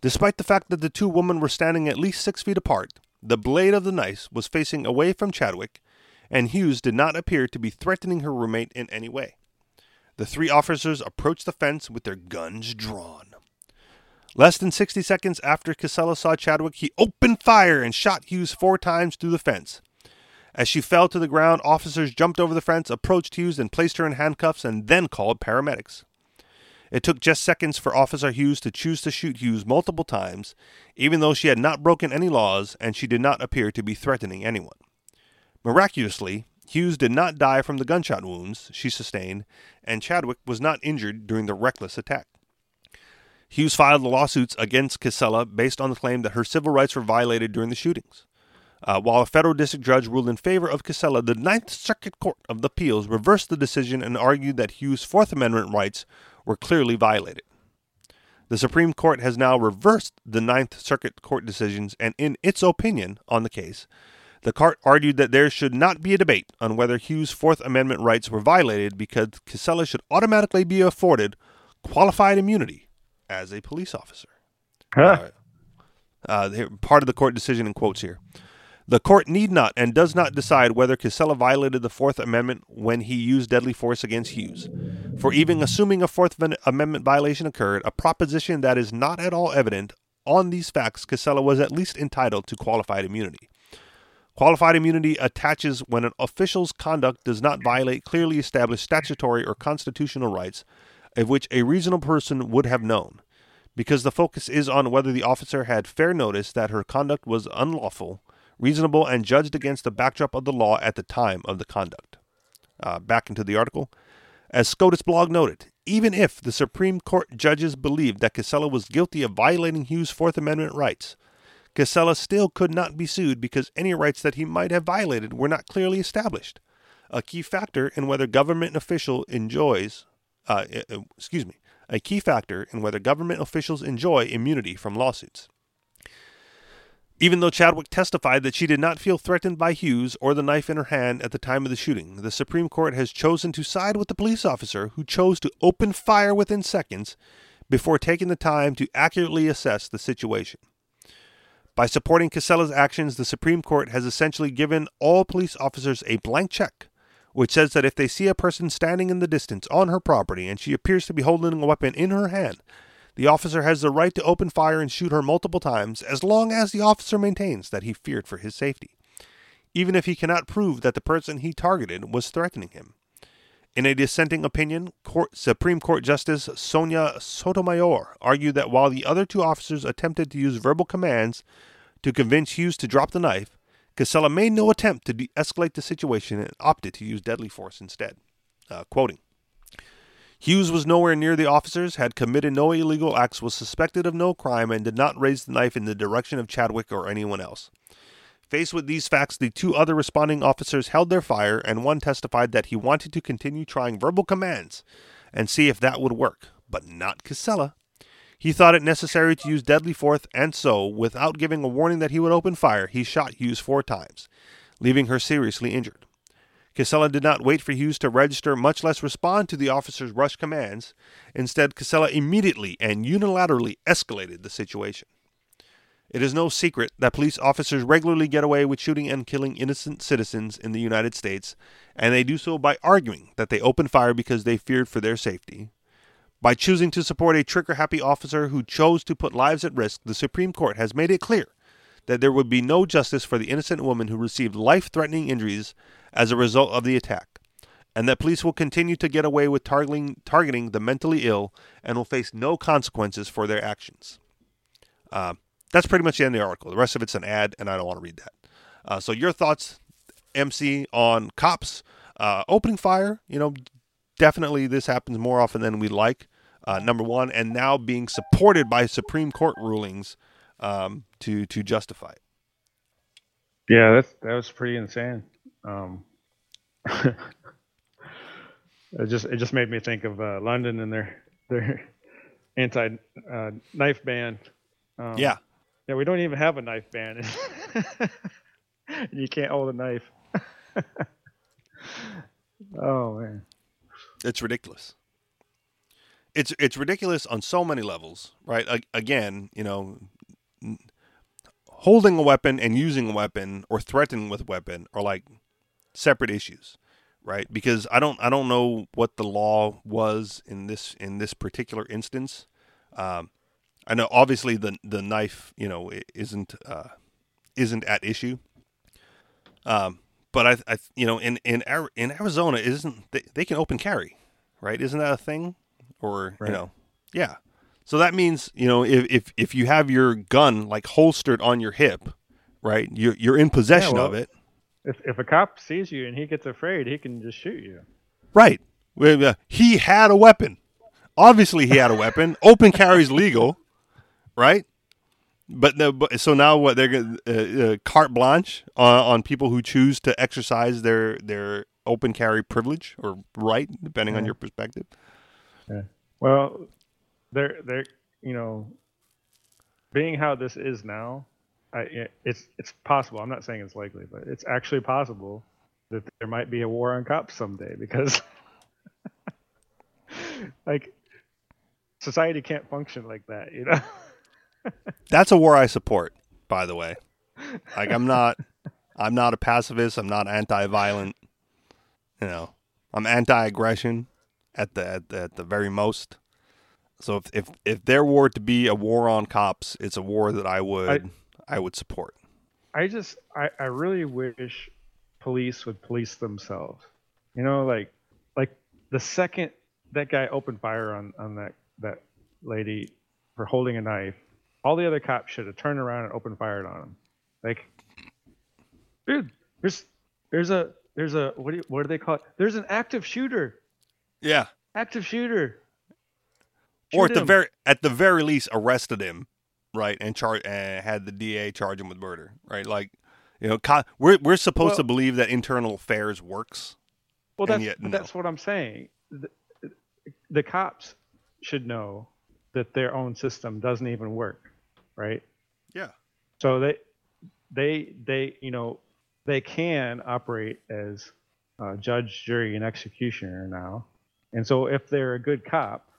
Despite the fact that the two women were standing at least six feet apart, the blade of the knife was facing away from Chadwick, and Hughes did not appear to be threatening her roommate in any way. The three officers approached the fence with their guns drawn. Less than 60 seconds after Kisela saw Chadwick, he opened fire and shot Hughes four times through the fence. As she fell to the ground, officers jumped over the fence, approached Hughes, and placed her in handcuffs, and then called paramedics. It took just seconds for Officer Hughes to choose to shoot Hughes multiple times, even though she had not broken any laws and she did not appear to be threatening anyone. Miraculously, Hughes did not die from the gunshot wounds she sustained, and Chadwick was not injured during the reckless attack. Hughes filed lawsuits against Kisela based on the claim that her civil rights were violated during the shootings. Uh, while a federal district judge ruled in favor of Kisela, the Ninth Circuit Court of Appeals reversed the decision and argued that Hughes' Fourth Amendment rights were clearly violated. The Supreme Court has now reversed the Ninth Circuit Court decisions, and in its opinion on the case, the court argued that there should not be a debate on whether Hughes' Fourth Amendment rights were violated because Kisela should automatically be afforded qualified immunity as a police officer. Huh. Uh, here, part of the court decision in quotes here. The court need not and does not decide whether Kisela violated the Fourth Amendment when he used deadly force against Hughes. For even assuming a Fourth Amendment violation occurred, a proposition that is not at all evident on these facts, Kisela was at least entitled to qualified immunity. Qualified immunity attaches when an official's conduct does not violate clearly established statutory or constitutional rights of which a reasonable person would have known, because the focus is on whether the officer had fair notice that her conduct was unlawful, reasonable, and judged against the backdrop of the law at the time of the conduct. Uh, back into the article. As SCOTUS blog noted, even if the Supreme Court judges believed that Kisela was guilty of violating Hughes' Fourth Amendment rights, Kisela still could not be sued because any rights that he might have violated were not clearly established, a key factor in whether government official enjoys uh, excuse me, a key factor in whether government officials enjoy immunity from lawsuits. Even though Chadwick testified that she did not feel threatened by Hughes or the knife in her hand at the time of the shooting, the Supreme Court has chosen to side with the police officer who chose to open fire within seconds before taking the time to accurately assess the situation. By supporting Kisela's actions, the Supreme Court has essentially given all police officers a blank check which says that if they see a person standing in the distance on her property and she appears to be holding a weapon in her hand, the officer has the right to open fire and shoot her multiple times as long as the officer maintains that he feared for his safety, even if he cannot prove that the person he targeted was threatening him. In a dissenting opinion, Court, Supreme Court Justice Sonia Sotomayor argued that while the other two officers attempted to use verbal commands To convince Hughes to drop the knife, Kisela made no attempt to de escalate the situation and opted to use deadly force instead. Uh, quoting Hughes was nowhere near the officers, had committed no illegal acts, was suspected of no crime, and did not raise the knife in the direction of Chadwick or anyone else. Faced with these facts, the two other responding officers held their fire, and one testified that he wanted to continue trying verbal commands and see if that would work, but not Kisela. He thought it necessary to use deadly force, and so, without giving a warning that he would open fire, he shot Hughes four times, leaving her seriously injured. Kisela did not wait for Hughes to register, much less respond to the officer's rush commands. Instead, Kisela immediately and unilaterally escalated the situation. It is no secret that police officers regularly get away with shooting and killing innocent citizens in the United States, and they do so by arguing that they opened fire because they feared for their safety. By choosing to support a trigger happy officer who chose to put lives at risk, the Supreme Court has made it clear that there would be no justice for the innocent woman who received life threatening injuries as a result of the attack, and that police will continue to get away with targeting, targeting the mentally ill and will face no consequences for their actions. Uh, that's pretty much the end of the article. The rest of it's an ad, and I don't want to read that. Uh, so, your thoughts, MC, on cops uh, opening fire? You know, definitely this happens more often than we like. Uh, number one, and now being supported by Supreme Court rulings um, to to justify it. Yeah, that's that was pretty insane. Um, <laughs> it just it just made me think of uh, London and their their <laughs> anti uh, knife ban. Um, yeah, yeah, we don't even have a knife ban. <laughs> you can't hold a knife. <laughs> oh man, it's ridiculous. It's it's ridiculous on so many levels, right? again, you know, holding a weapon and using a weapon or threatening with a weapon are like separate issues, right? Because I don't I don't know what the law was in this in this particular instance. Um, I know obviously the the knife, you know, isn't uh, isn't at issue. Um, but I, I, you know, in in in Arizona, isn't they, they can open carry, right? Isn't that a thing? Or right. you know, yeah. So that means you know if if if you have your gun like holstered on your hip, right? You're you're in possession yeah, well, of it. If if a cop sees you and he gets afraid, he can just shoot you. Right. He had a weapon. Obviously, he had a weapon. Open carry is legal right? But no, but so now what they're going uh, uh, carte blanche on, on people who choose to exercise their their open carry privilege or right, depending yeah. on your perspective. Yeah. Well, they're they're you know, being how this is now, I, it's it's possible. I'm not saying it's likely, but it's actually possible that there might be a war on cops someday because, <laughs> like, society can't function like that, you know. <laughs> That's a war I support, by the way. Like I'm not I'm not a pacifist, I'm not anti-violent. You know, I'm anti-aggression at the at the, at the very most. So if, if if there were to be a war on cops, it's a war that I would I, I would support. I just I, I really wish police would police themselves. You know, like like the second that guy opened fire on on that that lady for holding a knife, all the other cops should have turned around and opened fire on him. Like, dude, there's there's a there's a what do you, what do they call it? There's an active shooter. Yeah. Active shooter. Shoot or at him. the very at the very least arrested him, right, and char- and had the DA charge him with murder, right? Like, you know, co- we're we're supposed well, to believe that internal affairs works. Well, that's yet, no. that's what I'm saying. The, the cops should know that their own system doesn't even work right? Yeah. So they they they you know they can operate as uh, judge, jury, and executioner now. And so if they're a good cop,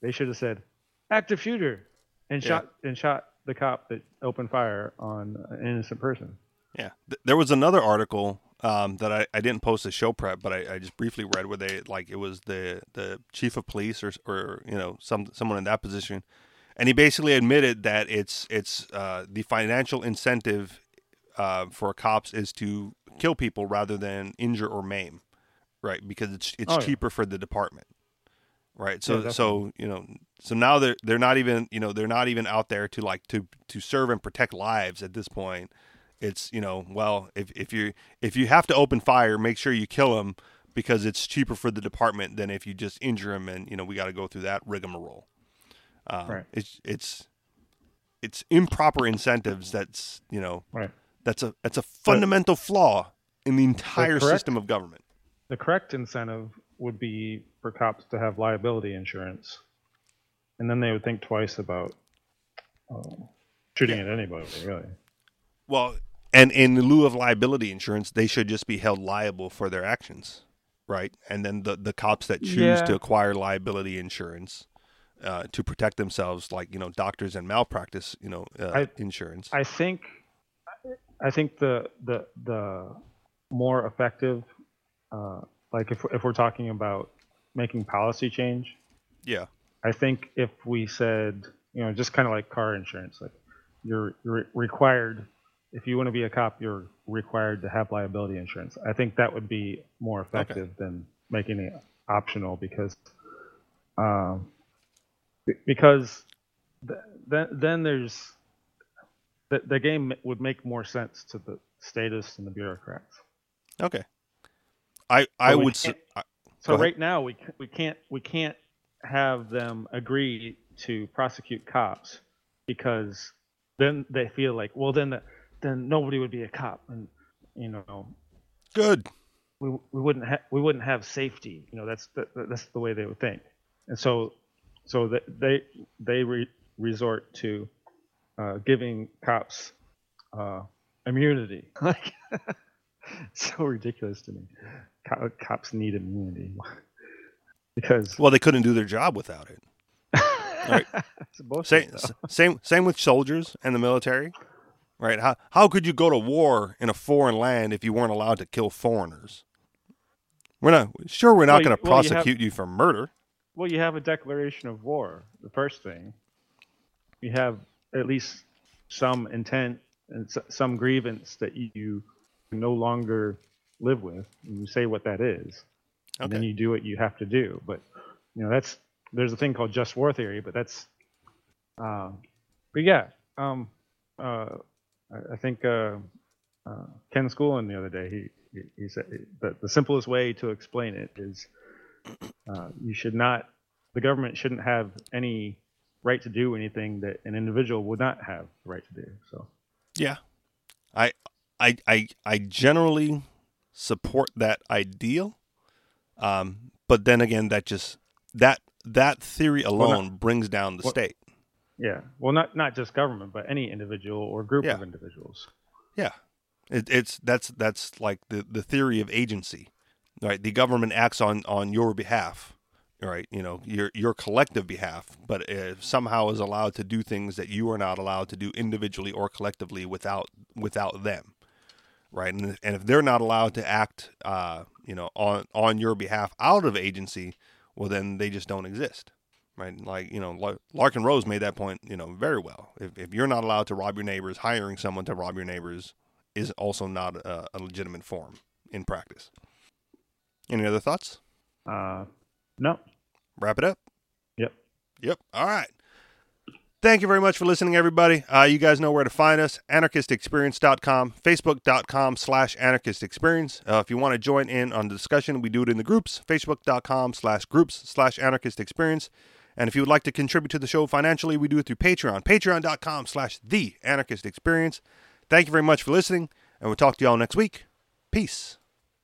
they should have said active shooter and yeah. shot and shot the cop that opened fire on an innocent person. Yeah, there was another article um, that I, I didn't post a show prep, but I, I, just briefly read where they like it was the the chief of police or or you know some someone in that position and he basically admitted that it's it's uh, the financial incentive uh, for cops is to kill people rather than injure or maim, right? Because it's it's oh, cheaper yeah. for the department. right? So Yeah, so you know so now they're they're not even you know they're not even out there to like to to serve and protect lives at this point. It's you know well if if you if you have to open fire, make sure you kill them because it's cheaper for the department than if you just injure them and you know we got to go through that rigmarole. Um, Right. It's it's it's improper incentives. That's you know Right. that's a that's a fundamental flaw in the entire correct- system of government. The correct incentive would be for cops to have liability insurance, and then they would think twice about uh, shooting at anybody. Really. Well, and in lieu of liability insurance, they should just be held liable for their actions, right? And then the the cops that choose Yeah. to acquire liability insurance uh, to protect themselves, like you know, doctors and malpractice, you know, uh, I- insurance. I think I think the the the more effective, uh, like if if we're talking about making policy change, yeah, I think if we said, you know, just kind of like car insurance, like you're, you're required, if you want to be a cop, you're required to have liability insurance. I think that would be more effective than making it optional because, um, because th- then then there's the, the game would make more sense to the statists and the bureaucrats. okay. I I we would. s- can't- I- So right now we we can't we can't have them agree to prosecute cops because then they feel like well then the, then nobody would be a cop and you know. Good. we, we wouldn't ha- we wouldn't have safety you know that's the, that's the way they would think. And so so that they they re- resort to uh, giving cops uh, immunity. <laughs> Like <laughs> so ridiculous to me. Co- cops need immunity. Because Well, they couldn't do their job without it. <laughs> right. Same, same, same with soldiers and the military, right? How how could you go to war in a foreign land if you weren't allowed to kill foreigners? We're not sure. We're not Well, going to well, you have- prosecute you for murder. Well, you have a declaration of war. The first thing, you have at least some intent and s- some grievance that you no longer live with, and you say what that is, and then you do what you have to do. But you know, that's there's a thing called just war theory, but that's, um, but yeah, um, uh, I, I think uh, uh, Ken Schoolland the other day he he, he said that the simplest way to explain it is uh, you should not the government shouldn't have any right to do anything that an individual would not have the right to do so Yeah, I, I, I, I generally support that ideal, um, but then again, that just that that theory alone brings down the well- state. Yeah well not not just government but any individual or group Yeah. of individuals Yeah, it, it's that's that's like the the theory of agency, right? The government acts on on your behalf, right? You know, your your collective behalf, but somehow is allowed to do things that you are not allowed to do individually or collectively without without them, right? And and if they're not allowed to act, uh, you know, on on your behalf out of agency, well, then they just don't exist. Right, like you know, Larken Rose made that point, you know, very well. If, if you're not allowed to rob your neighbors, hiring someone to rob your neighbors is also not a, a legitimate form in practice. Any other thoughts? uh no Wrap it up. yep Yep. All right. Thank you very much for listening, everybody. Uh, you guys know where to find us. Anarchistexperience.com, Facebook.com slash anarchistexperience. Uh, if you want to join in on the discussion, we do it in the groups, Facebook.com slash groups slash anarchistexperience. And if you would like to contribute to the show financially, we do it through Patreon, patreon.com slash the anarchist experience. Thank you very much for listening, and we'll talk to you all next week. Peace.